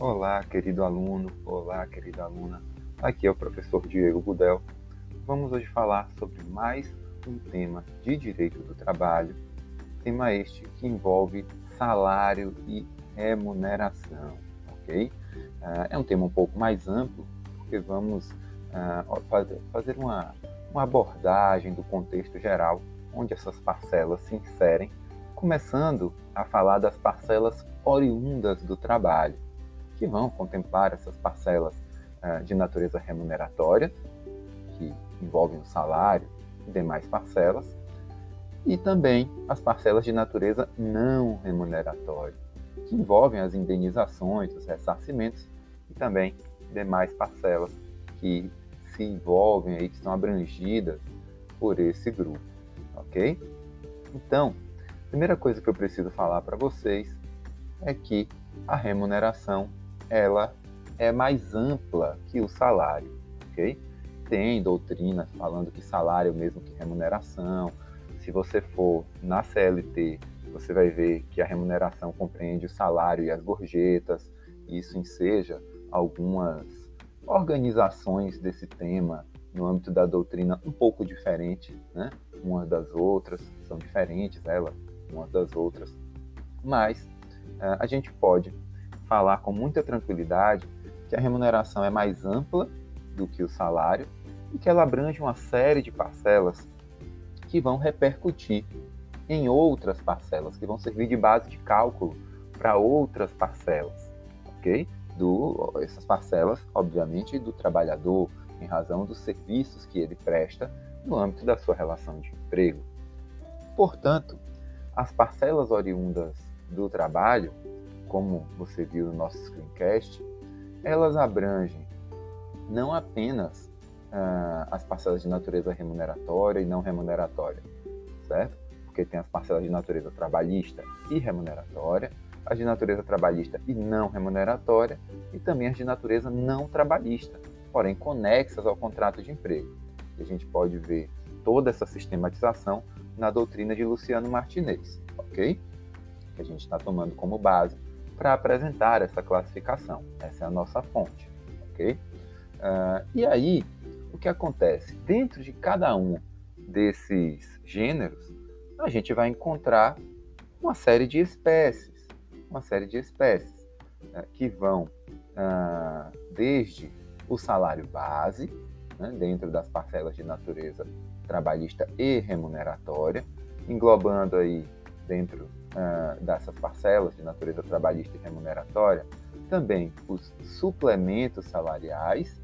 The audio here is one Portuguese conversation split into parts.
Olá, querido aluno, olá, querida aluna. Aqui é o professor Diego Budel. Vamos hoje falar sobre mais um tema de direito do trabalho, tema este que envolve salário e remuneração, ok? Ah, é um tema um pouco mais amplo, porque vamos ah, fazer uma, uma abordagem do contexto geral onde essas parcelas se inserem, começando a falar das parcelas oriundas do trabalho que vão contemplar essas parcelas uh, de natureza remuneratória, que envolvem o salário e demais parcelas, e também as parcelas de natureza não remuneratória, que envolvem as indenizações, os ressarcimentos e também demais parcelas que se envolvem aí, que estão abrangidas por esse grupo, ok? Então, a primeira coisa que eu preciso falar para vocês é que a remuneração ela é mais ampla que o salário, ok? Tem doutrinas falando que salário é o mesmo que remuneração. Se você for na CLT, você vai ver que a remuneração compreende o salário e as gorjetas. Isso enseja algumas organizações desse tema no âmbito da doutrina um pouco diferente, né? Umas das outras são diferentes, elas umas das outras, mas uh, a gente pode falar com muita tranquilidade que a remuneração é mais ampla do que o salário e que ela abrange uma série de parcelas que vão repercutir em outras parcelas, que vão servir de base de cálculo para outras parcelas, ok? Do, essas parcelas, obviamente, do trabalhador, em razão dos serviços que ele presta no âmbito da sua relação de emprego. Portanto, as parcelas oriundas do trabalho como você viu no nosso screencast, elas abrangem não apenas uh, as parcelas de natureza remuneratória e não remuneratória, certo? Porque tem as parcelas de natureza trabalhista e remuneratória, as de natureza trabalhista e não remuneratória, e também as de natureza não trabalhista, porém conexas ao contrato de emprego. E a gente pode ver toda essa sistematização na doutrina de Luciano Martinez, ok? Que a gente está tomando como base para apresentar essa classificação. Essa é a nossa fonte, ok? Uh, e aí, o que acontece? Dentro de cada um desses gêneros, a gente vai encontrar uma série de espécies, uma série de espécies uh, que vão uh, desde o salário base, né, dentro das parcelas de natureza trabalhista e remuneratória, englobando aí dentro uh, dessas parcelas de natureza trabalhista e remuneratória, também os suplementos salariais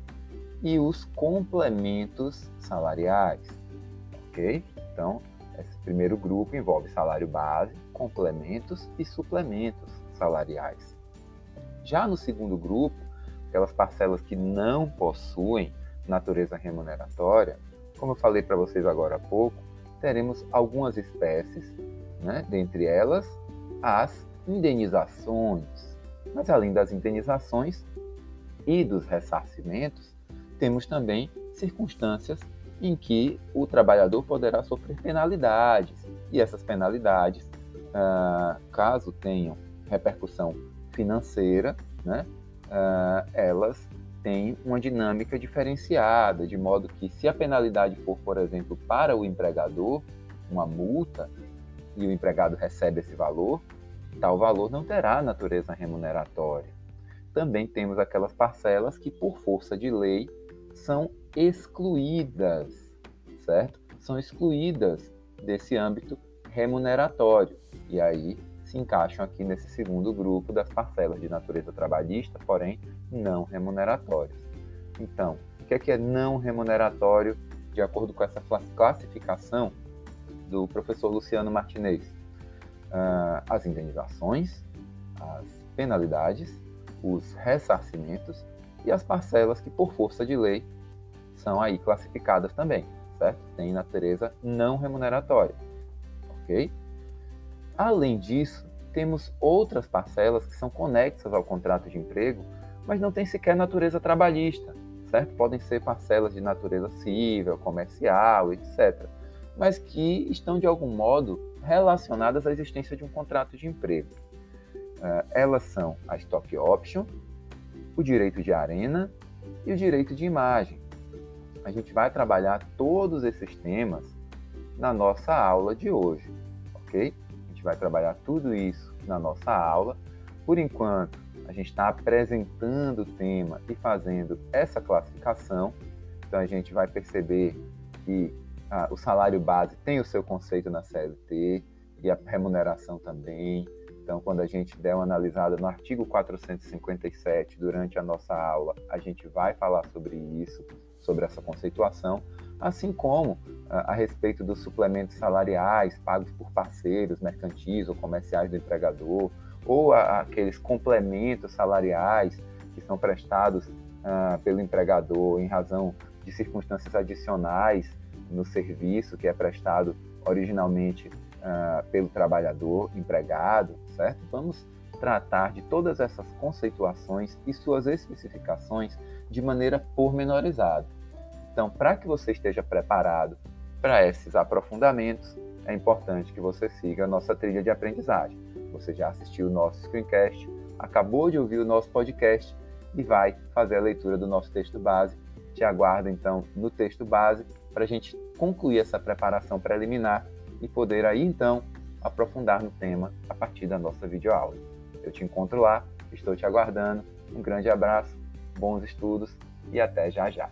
e os complementos salariais, ok? Então, esse primeiro grupo envolve salário base, complementos e suplementos salariais. Já no segundo grupo, aquelas parcelas que não possuem natureza remuneratória, como eu falei para vocês agora há pouco, teremos algumas espécies né? dentre elas as indenizações. Mas além das indenizações e dos ressarcimentos, temos também circunstâncias em que o trabalhador poderá sofrer penalidades, e essas penalidades, ah, caso tenham repercussão financeira, né, ah, elas têm uma dinâmica diferenciada, de modo que se a penalidade for, por exemplo, para o empregador, uma multa, e o empregado recebe esse valor, tal valor não terá natureza remuneratória. Também temos aquelas parcelas que, por força de lei, são excluídas, certo? São excluídas desse âmbito remuneratório. E aí se encaixam aqui nesse segundo grupo das parcelas de natureza trabalhista, porém não remuneratórias. Então, o que é, que é não remuneratório de acordo com essa classificação? Do professor Luciano Martinez. Uh, as indenizações, as penalidades, os ressarcimentos e as parcelas que, por força de lei, são aí classificadas também, certo? Tem natureza não remuneratória, ok? Além disso, temos outras parcelas que são conexas ao contrato de emprego, mas não têm sequer natureza trabalhista, certo? Podem ser parcelas de natureza civil, comercial, etc mas que estão de algum modo relacionadas à existência de um contrato de emprego. Uh, elas são a stock option, o direito de arena e o direito de imagem. A gente vai trabalhar todos esses temas na nossa aula de hoje, ok? A gente vai trabalhar tudo isso na nossa aula. Por enquanto, a gente está apresentando o tema e fazendo essa classificação. Então, a gente vai perceber que ah, o salário base tem o seu conceito na CLT e a remuneração também. Então, quando a gente der uma analisada no artigo 457 durante a nossa aula, a gente vai falar sobre isso, sobre essa conceituação, assim como a, ah, a respeito dos suplementos salariais pagos por parceiros mercantis ou comerciais do empregador, ou a, aqueles complementos salariais que são prestados uh, pelo empregador em razão de circunstâncias adicionais no serviço que é prestado originalmente uh, pelo trabalhador, empregado, certo? Vamos tratar de todas essas conceituações e suas especificações de maneira pormenorizada. Então, para que você esteja preparado para esses aprofundamentos, é importante que você siga a nossa trilha de aprendizagem. Você já assistiu o nosso screencast, acabou de ouvir o nosso podcast e vai fazer a leitura do nosso texto base. Te aguardo então no texto base para a gente concluir essa preparação preliminar e poder aí então aprofundar no tema a partir da nossa videoaula. Eu te encontro lá, estou te aguardando. Um grande abraço, bons estudos e até já já.